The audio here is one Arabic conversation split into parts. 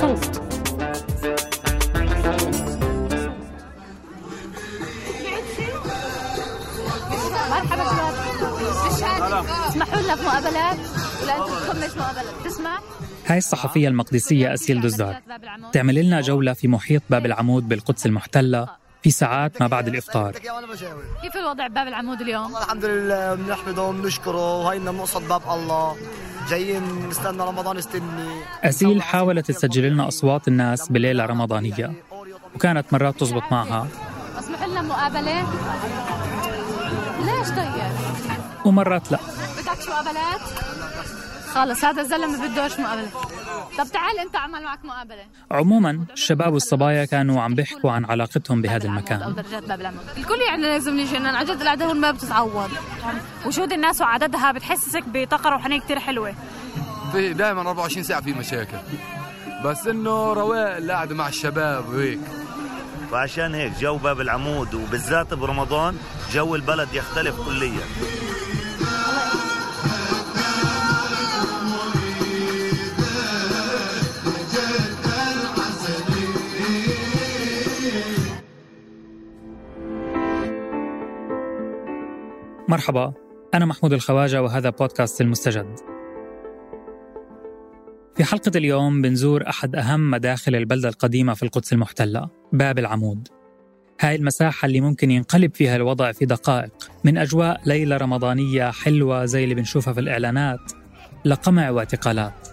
صوت مرحبا تسمحوا لنا بمقابلات ولا أنتم مقابلات. تسمع؟ هاي الصحفية المقدسية أسيل دزار تعمل لنا جولة في محيط باب العمود بالقدس المحتلة في ساعات ما بعد الإفطار. كيف الوضع بباب العمود اليوم؟ الحمد لله بنحمده وبنشكره وهينا بنقصد باب الله. جايين نستنى رمضان استني أسيل حاولت تسجل لنا أصوات الناس بليلة رمضانية وكانت مرات تزبط معها اسمح لنا مقابلة؟ ليش طيب؟ ومرات لا بدكش مقابلات؟ خلص هذا الزلمة بدوش مقابلة. طب تعال انت اعمل معك مقابلة. عموما الشباب والصبايا كانوا عم بيحكوا عن علاقتهم بهذا المكان. أو درجات باب العمود الكل يعني لازم نيجي لأن عن جد القعده هون ما بتتعوض. وجود الناس وعددها بتحسسك بطاقة روحانية كثير حلوة. في دائما 24 ساعة في مشاكل. بس إنه رواق القعدة مع الشباب وهيك فعشان هيك جو باب العمود وبالذات برمضان جو البلد يختلف كليا. مرحبا أنا محمود الخواجة وهذا بودكاست المستجد. في حلقة اليوم بنزور أحد أهم مداخل البلدة القديمة في القدس المحتلة باب العمود. هاي المساحة اللي ممكن ينقلب فيها الوضع في دقائق. من أجواء ليلة رمضانية حلوة زي اللي بنشوفها في الإعلانات لقمع واعتقالات.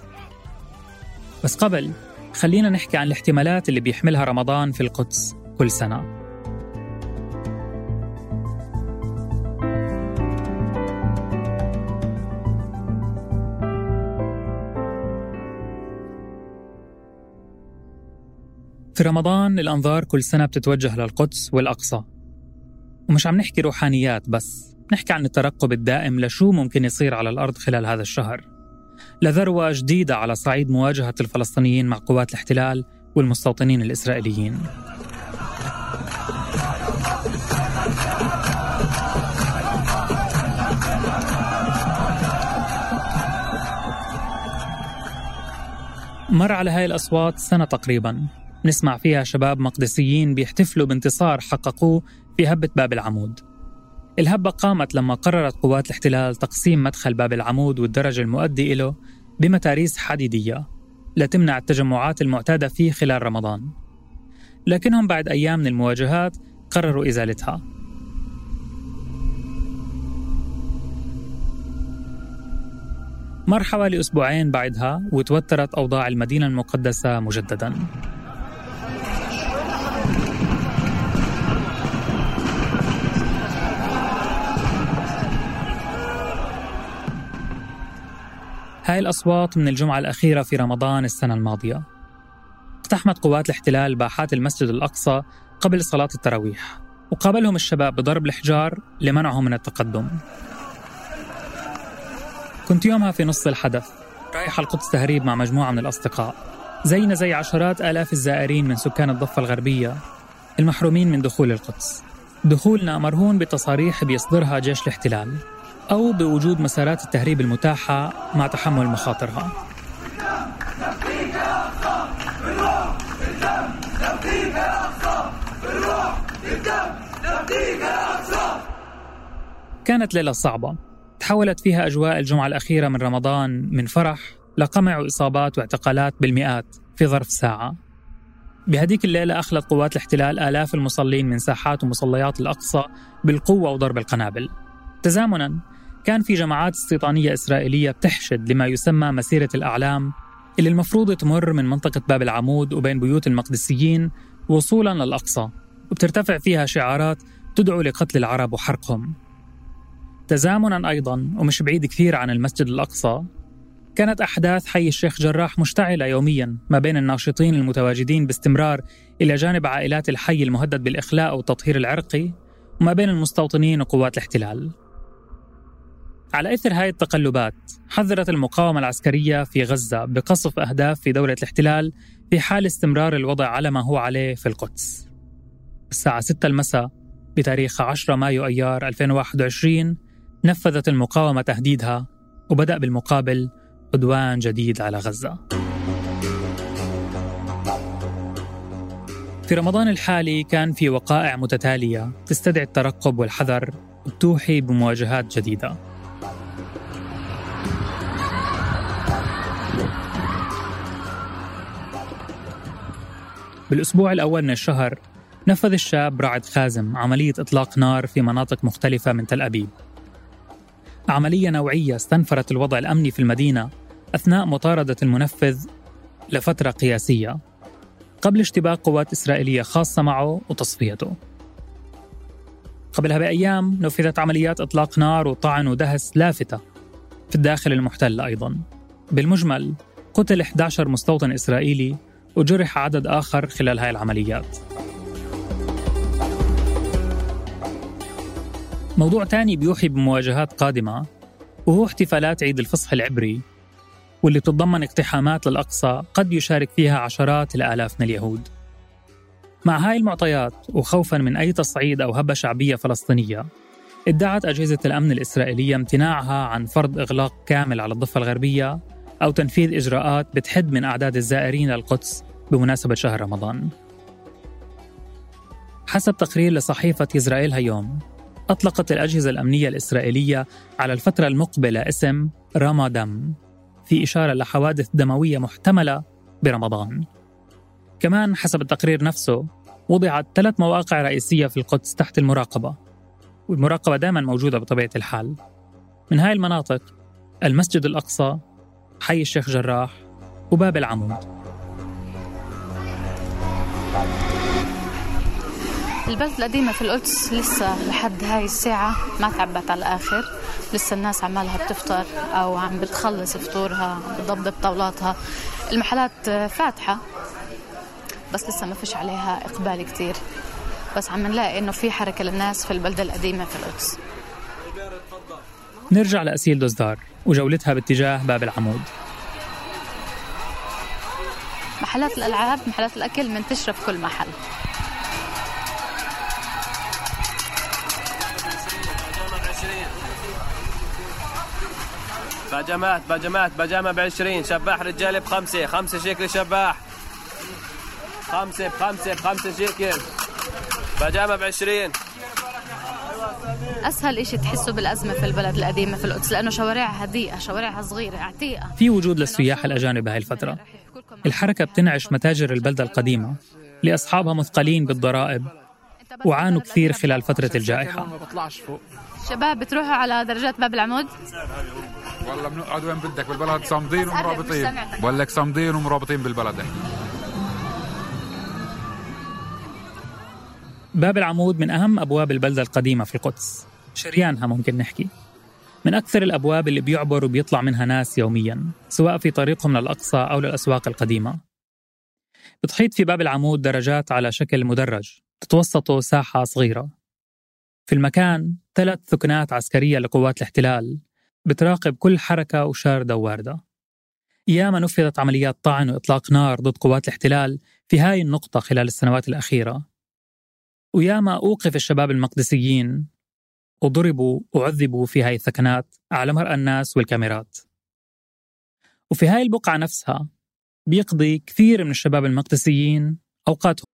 بس قبل خلينا نحكي عن الاحتمالات اللي بيحملها رمضان في القدس كل سنة. في رمضان الأنظار كل سنة بتتوجه للقدس والأقصى. ومش عم نحكي روحانيات بس نحكي عن الترقب الدائم لشو ممكن يصير على الأرض خلال هذا الشهر. لذروة جديدة على صعيد مواجهة الفلسطينيين مع قوات الاحتلال والمستوطنين الإسرائيليين. مر على هاي الأصوات سنة تقريبا. نسمع فيها شباب مقدسيين بيحتفلوا بانتصار حققوه في هبة باب العمود. الهبة قامت لما قررت قوات الاحتلال تقسيم مدخل باب العمود والدرج المؤدي إله بمتاريس حديدية لتمنع التجمعات المعتادة فيه خلال رمضان. لكنهم بعد أيام من المواجهات قرروا إزالتها. مر حوالي أسبوعين بعدها وتوترت أوضاع المدينة المقدسة مجددا. هاي الأصوات من الجمعة الأخيرة في رمضان السنة الماضية. اقتحمت قوات الاحتلال باحات المسجد الأقصى قبل صلاة التراويح وقابلهم الشباب بضرب الحجار لمنعهم من التقدم. كنت يومها في نص الحدث رايح القدس تهريب مع مجموعة من الأصدقاء. زينا زي عشرات آلاف الزائرين من سكان الضفة الغربية المحرومين من دخول القدس. دخولنا مرهون بتصاريح بيصدرها جيش الاحتلال. أو بوجود مسارات التهريب المتاحة مع تحمل مخاطرها. كانت ليلة صعبة. تحولت فيها أجواء الجمعة الأخيرة من رمضان من فرح لقمع وإصابات واعتقالات بالمئات في ظرف ساعة. بهديك الليلة أخلت قوات الاحتلال آلاف المصلين من ساحات ومصليات الأقصى بالقوة وضرب القنابل. تزامنا كان في جماعات استيطانية إسرائيلية بتحشد لما يسمى مسيرة الأعلام اللي المفروض تمر من منطقة باب العمود وبين بيوت المقدسيين وصولا للأقصى وبترتفع فيها شعارات تدعو لقتل العرب وحرقهم. تزامنا أيضا ومش بعيد كثير عن المسجد الأقصى كانت أحداث حي الشيخ جراح مشتعلة يوميا ما بين الناشطين المتواجدين باستمرار إلى جانب عائلات الحي المهدد بالإخلاء والتطهير العرقي وما بين المستوطنين وقوات الاحتلال. على إثر هاي التقلبات حذرت المقاومة العسكرية في غزة بقصف أهداف في دولة الاحتلال في حال استمرار الوضع على ما هو عليه في القدس. الساعة 6 المساء بتاريخ 10 مايو أيار 2021 نفذت المقاومة تهديدها وبدأ بالمقابل عدوان جديد على غزة. في رمضان الحالي كان في وقائع متتالية تستدعي الترقب والحذر وتوحي بمواجهات جديدة. بالأسبوع الأول من الشهر نفذ الشاب رعد خازم عملية إطلاق نار في مناطق مختلفة من تل أبيب. عملية نوعية استنفرت الوضع الأمني في المدينة أثناء مطاردة المنفذ لفترة قياسية قبل اشتباك قوات إسرائيلية خاصة معه وتصفيته. قبلها بأيام نفذت عمليات إطلاق نار وطعن ودهس لافتة في الداخل المحتل أيضا. بالمجمل قتل 11 مستوطن إسرائيلي وجرح عدد آخر خلال هاي العمليات. موضوع تاني بيوحي بمواجهات قادمة وهو احتفالات عيد الفصح العبري واللي بتتضمن اقتحامات للأقصى قد يشارك فيها عشرات الآلاف من اليهود. مع هاي المعطيات وخوفا من أي تصعيد أو هبة شعبية فلسطينية ادعت أجهزة الأمن الإسرائيلية امتناعها عن فرض إغلاق كامل على الضفة الغربية أو تنفيذ إجراءات بتحد من أعداد الزائرين للقدس بمناسبة شهر رمضان. حسب تقرير لصحيفة إسرائيل هيوم أطلقت الأجهزة الأمنية الإسرائيلية على الفترة المقبلة اسم رمضان في إشارة لحوادث دموية محتملة برمضان. كمان حسب التقرير نفسه وضعت ثلاث مواقع رئيسية في القدس تحت المراقبة والمراقبة دائما موجودة بطبيعة الحال. من هاي المناطق المسجد الأقصى حي الشيخ جراح وباب العمود. البلد القديمة في القدس لسه لحد هاي الساعة ما تعبت على الآخر. لسه الناس عمالها بتفطر أو عم بتخلص فطورها بتضبط طاولاتها. المحلات فاتحة بس لسه ما فيش عليها إقبال كتير. بس عم نلاقي إنه في حركة للناس في البلدة القديمة في القدس. نرجع لأسيل دوزدار وجولتها باتجاه باب العمود. محلات الألعاب محلات الأكل منتشرة في كل محل. باجامات باجامات باجامة ب 20 شباح رجالي بخمسة. خمسة شيكل شباح خمسة بخمسة بخمسة شيكل باجامة ب 20 أسهل إشي تحسه بالأزمة في البلد القديمة في القدس لأنه شوارعها ضيقه شوارعها صغيرة عتيقة. في وجود للسياح الأجانب بهاي الفترة. الحركة بتنعش متاجر البلدة القديمة لأصحابها مثقلين بالضرائب وعانوا كثير خلال فترة الجائحة. شباب بتروحوا على درجات باب العمود؟ والله بنقعد وين بدك؟ بالبلد صامدين ومرابطين. بقول لك صامدين ومرابطين بالبلد. إحنا باب العمود من أهم أبواب البلدة القديمة في القدس. شريانها ممكن نحكي. من أكثر الأبواب اللي بيعبر وبيطلع منها ناس يوميا سواء في طريقهم للأقصى أو للأسواق القديمة. بتحيط في باب العمود درجات على شكل مدرج تتوسطه ساحة صغيرة. في المكان ثلاث ثكنات عسكرية لقوات الاحتلال بتراقب كل حركة وشاردة وواردة. ياما نفذت عمليات طعن وإطلاق نار ضد قوات الاحتلال في هاي النقطة خلال السنوات الأخيرة. وياما أوقف الشباب المقدسيين وضربوا وعذبوا في هاي الثكنات على مرأى الناس والكاميرات. وفي هاي البقعة نفسها بيقضي كثير من الشباب المقدسيين أوقاتهم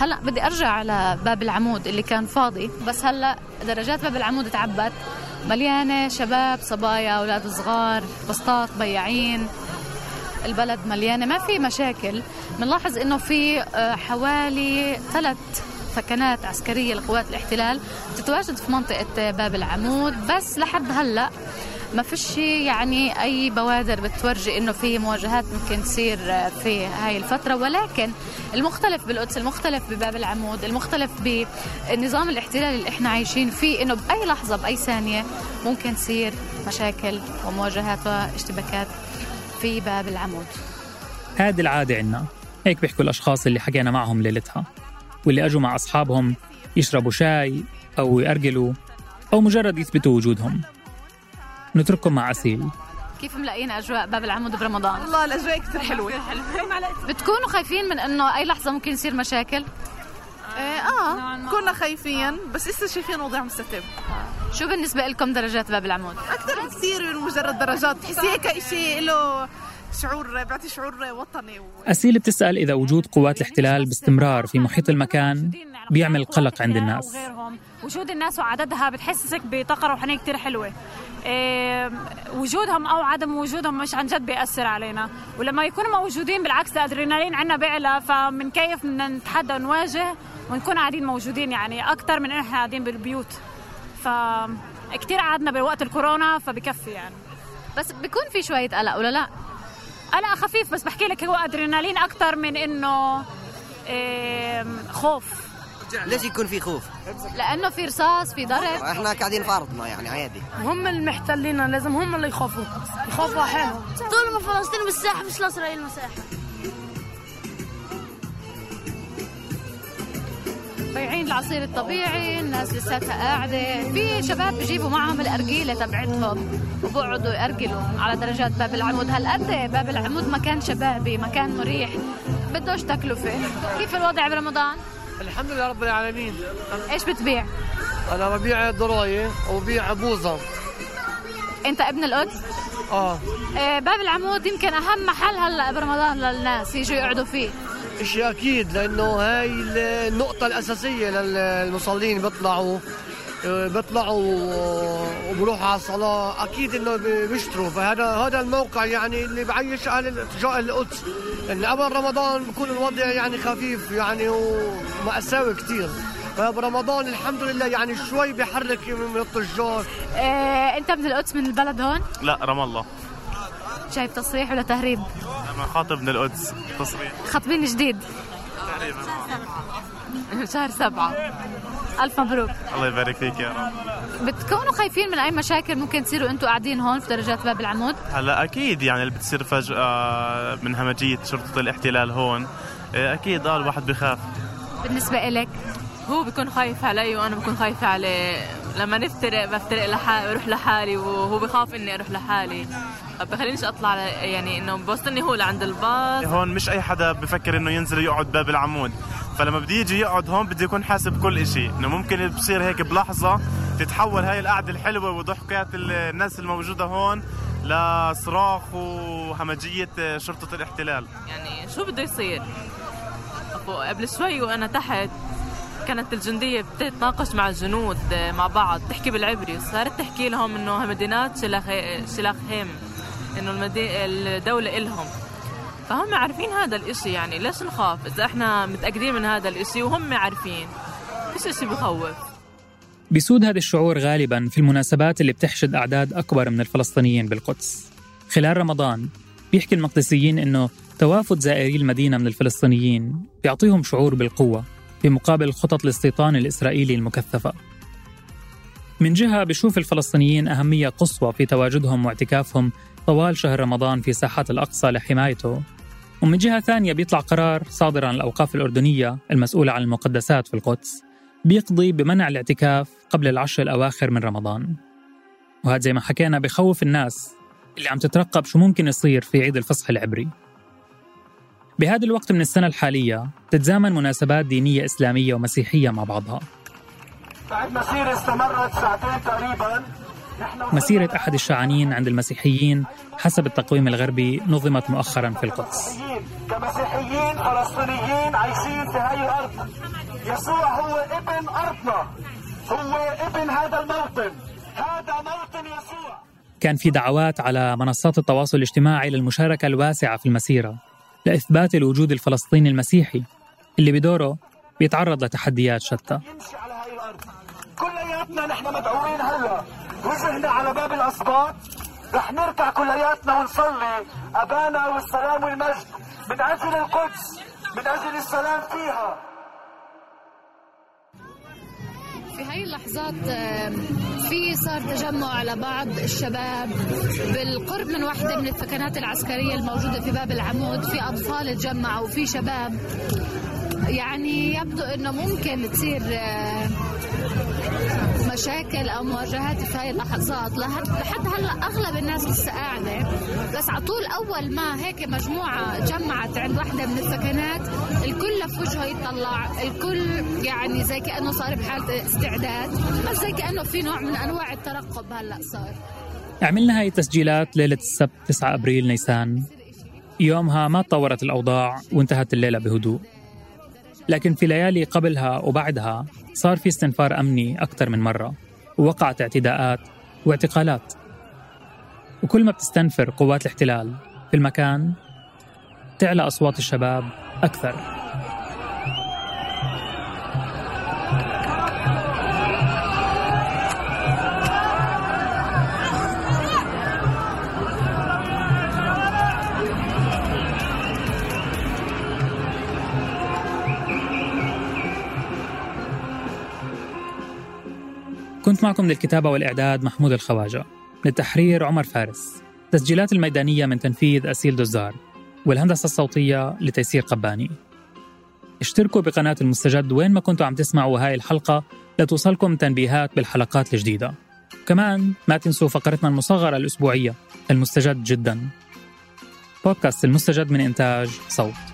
هلا بدي ارجع على باب العمود اللي كان فاضي بس هلا درجات باب العمود تعبت. مليانة شباب صبايا أولاد صغار بسطات بياعين. البلد مليانة ما في مشاكل. بنلاحظ إنه في آه، حوالي ثلاث ثكنات عسكرية لقوات الاحتلال تتواجد في منطقة باب العمود. بس لحد هلا ما فيش يعني أي بوادر بتورجي إنه في مواجهات ممكن تصير في هاي الفترة. ولكن المختلف بالقدس المختلف بباب العمود المختلف بالنظام الاحتلالي اللي إحنا عايشين فيه إنه بأي لحظة بأي ثانية ممكن تصير مشاكل ومواجهات واشتباكات في باب العمود. هذه العادة عنا. هيك بيحكوا الأشخاص اللي حكينا معهم ليلتها واللي أجوا مع أصحابهم يشربوا شاي أو يأرجلوا أو مجرد يثبتوا وجودهم. نترككم مع أسيل. كيف ملاقيين أجواء باب العمود برمضان؟ والله الأجواء كثير حلوة. بتكونوا خايفين من إنه أي لحظة ممكن يصير مشاكل؟ إيه آه كنا خايفين بس لسه شايفين وضع مستتب شو بالنسبة لكم درجات باب العمود؟ أكثر بكثير من مجرد درجات. تحسي هيك شيء له شعور بيعطي شعور وطني و... أسيل بتسأل إذا وجود قوات الاحتلال باستمرار في محيط المكان بيعمل قلق عند الناس. وجود الناس وعددها بتحسسك بطاقة روحانية كتير حلوة. وجودهم أو عدم وجودهم مش عن جد بيأثر علينا. ولما يكونوا موجودين بالعكس الادرينالين عندنا بيعلى فمنكيف بدنا نتحدى ونواجه ونكون قاعدين موجودين يعني أكثر من إحنا قاعدين بالبيوت. ف كثير قعدنا بوقت الكورونا فبكفي يعني. بس بيكون في شوية قلق ولا لا؟ قلق خفيف بس بحكي لك هو ادرينالين أكثر من إنه خوف. ليش يكون في خوف؟ لأنه في رصاص في ضرب. إحنا قاعدين في ارضنا يعني عادي. هم المحتلين لازم هم اللي يخافوا. يخافوا حالهم طول ما فلسطين بالساحة مش لاسرائيل مساحة. بيعين العصير الطبيعي الناس لساتها قاعدة. في شباب بيجيبوا معهم الأرجيلة تبعتهم وبقعدوا يأرجلوا على درجات باب العمود. هالقد باب العمود مكان شبابي مكان مريح. بدوش فيه كيف الوضع برمضان؟ الحمد لله رب العالمين. إيش بتبيع؟ أنا ببيع ضراية وببيع بوظه أنت ابن القدس؟ آه. إيه باب العمود يمكن أهم محل هلأ برمضان للناس يجوا يقعدوا فيه. شيء أكيد لأنه هاي النقطة الأساسية للمصلين بيطلعوا. بيطلعوا وبروحوا على الصلاة. أكيد إنه بيشتروا. فهذا هذا الموقع يعني اللي بعيش أهل القدس. إن قبل رمضان بكون الوضع يعني خفيف يعني ومأساوي كثير فبرمضان الحمد لله يعني شوي بحرك من التجار. إيه أنت من القدس من البلد هون؟ لا رام الله. شايف تصريح ولا تهريب؟ أنا خاطب من القدس. تصريح. خاطبين جديد. تقريبا. شهر سبعة. ألف مبروك. الله يبارك فيك يا رب. بتكونوا خايفين من أي مشاكل ممكن تصيروا أنتوا قاعدين هون في درجات باب العمود؟ هلا أكيد يعني اللي بتصير فجأة من همجية شرطة الاحتلال هون أكيد آه الواحد بخاف. بالنسبة إلك؟ هو بيكون خايف علي وأنا بكون خايفة عليه. لما نفترق بفترق لحالي بروح لحالي وهو بخاف إني أروح لحالي. بخلينيش أطلع يعني إنه بوصلني هو لعند الباص. هون مش أي حدا بفكر إنه ينزل يقعد باب العمود. فلما بده يجي يقعد هون بده يكون حاسب كل شيء إنه ممكن بصير هيك بلحظة تتحول هاي القعدة الحلوة وضحكات الناس الموجودة هون لصراخ وهمجية شرطة الاحتلال. يعني شو بده يصير؟ قبل شوي وأنا تحت كانت الجندية بتتناقش مع الجنود مع بعض تحكي بالعبري. صارت تحكي لهم إنه مدينات شلاخ شلاخهم إنه المدي... الدولة إلهم. فهم عارفين هذا الإشي يعني ليش نخاف؟ إذا إحنا متأكدين من هذا الإشي وهم عارفين. فيش إشي بخوف؟ بيسود هذا الشعور غالبا في المناسبات اللي بتحشد أعداد أكبر من الفلسطينيين بالقدس. خلال رمضان بيحكي المقدسيين إنه توافد زائري المدينة من الفلسطينيين بيعطيهم شعور بالقوة بمقابل خطط الاستيطان الإسرائيلي المكثفة. من جهة بشوف الفلسطينيين أهمية قصوى في تواجدهم واعتكافهم طوال شهر رمضان في ساحات الأقصى لحمايته ومن جهة ثانية بيطلع قرار صادر عن الأوقاف الأردنية المسؤولة عن المقدسات في القدس بيقضي بمنع الاعتكاف قبل العشر الأواخر من رمضان. وهذا زي ما حكينا بخوف الناس اللي عم تترقب شو ممكن يصير في عيد الفصح العبري. بهذا الوقت من السنة الحالية تتزامن مناسبات دينية إسلامية ومسيحية مع بعضها. بعد مسيرة استمرت ساعتين تقريبا مسيرة أحد الشعانين عند المسيحيين حسب التقويم الغربي نظمت مؤخرا في القدس. كمسيحيين فلسطينيين عايشين في هاي الأرض. يسوع هو ابن أرضنا. هو ابن هذا الموطن. هذا موطن يسوع. كان في دعوات على منصات التواصل الاجتماعي للمشاركة الواسعة في المسيرة لإثبات الوجود الفلسطيني المسيحي اللي بدوره بيتعرض لتحديات شتى. كلياتنا نحن مدعوين هلا. وجهنا على باب الاسباط رح نركع كلياتنا ونصلي. أبانا والسلام والمجد. من أجل القدس من أجل السلام فيها. في هاي اللحظات في صار تجمع على بعض الشباب بالقرب من واحدة من الثكنات العسكرية الموجودة في باب العمود. في أطفال تجمعوا وفي شباب. يعني يبدو أنه ممكن تصير مشاكل أو مواجهات في هاي اللحظات لحد هلا أغلب الناس لسه قاعدة. بس على طول أول ما هيك مجموعة جمعت عند وحده من السكنات الكل لف وجهه يطلع الكل يعني زي كأنه صار بحالة استعداد بس زي كأنه في نوع من أنواع الترقب هلا صار. عملنا هاي التسجيلات ليلة السبت 9 أبريل نيسان. يومها ما تطورت الأوضاع وانتهت الليلة بهدوء. لكن في ليالي قبلها وبعدها صار في استنفار أمني أكثر من مرة ووقعت اعتداءات واعتقالات. وكل ما بتستنفر قوات الاحتلال في المكان تعلى أصوات الشباب أكثر. كنت معكم للكتابة والإعداد محمود الخواجة للتحرير عمر فارس تسجيلات الميدانية من تنفيذ أسيل دوزار والهندسة الصوتية لتيسير قباني. اشتركوا بقناة المستجد وين ما كنتوا عم تسمعوا هاي الحلقة لتوصلكم تنبيهات بالحلقات الجديدة. كمان ما تنسوا فقرتنا المصغرة الأسبوعية المستجد جدا. بودكاست المستجد من إنتاج صوت.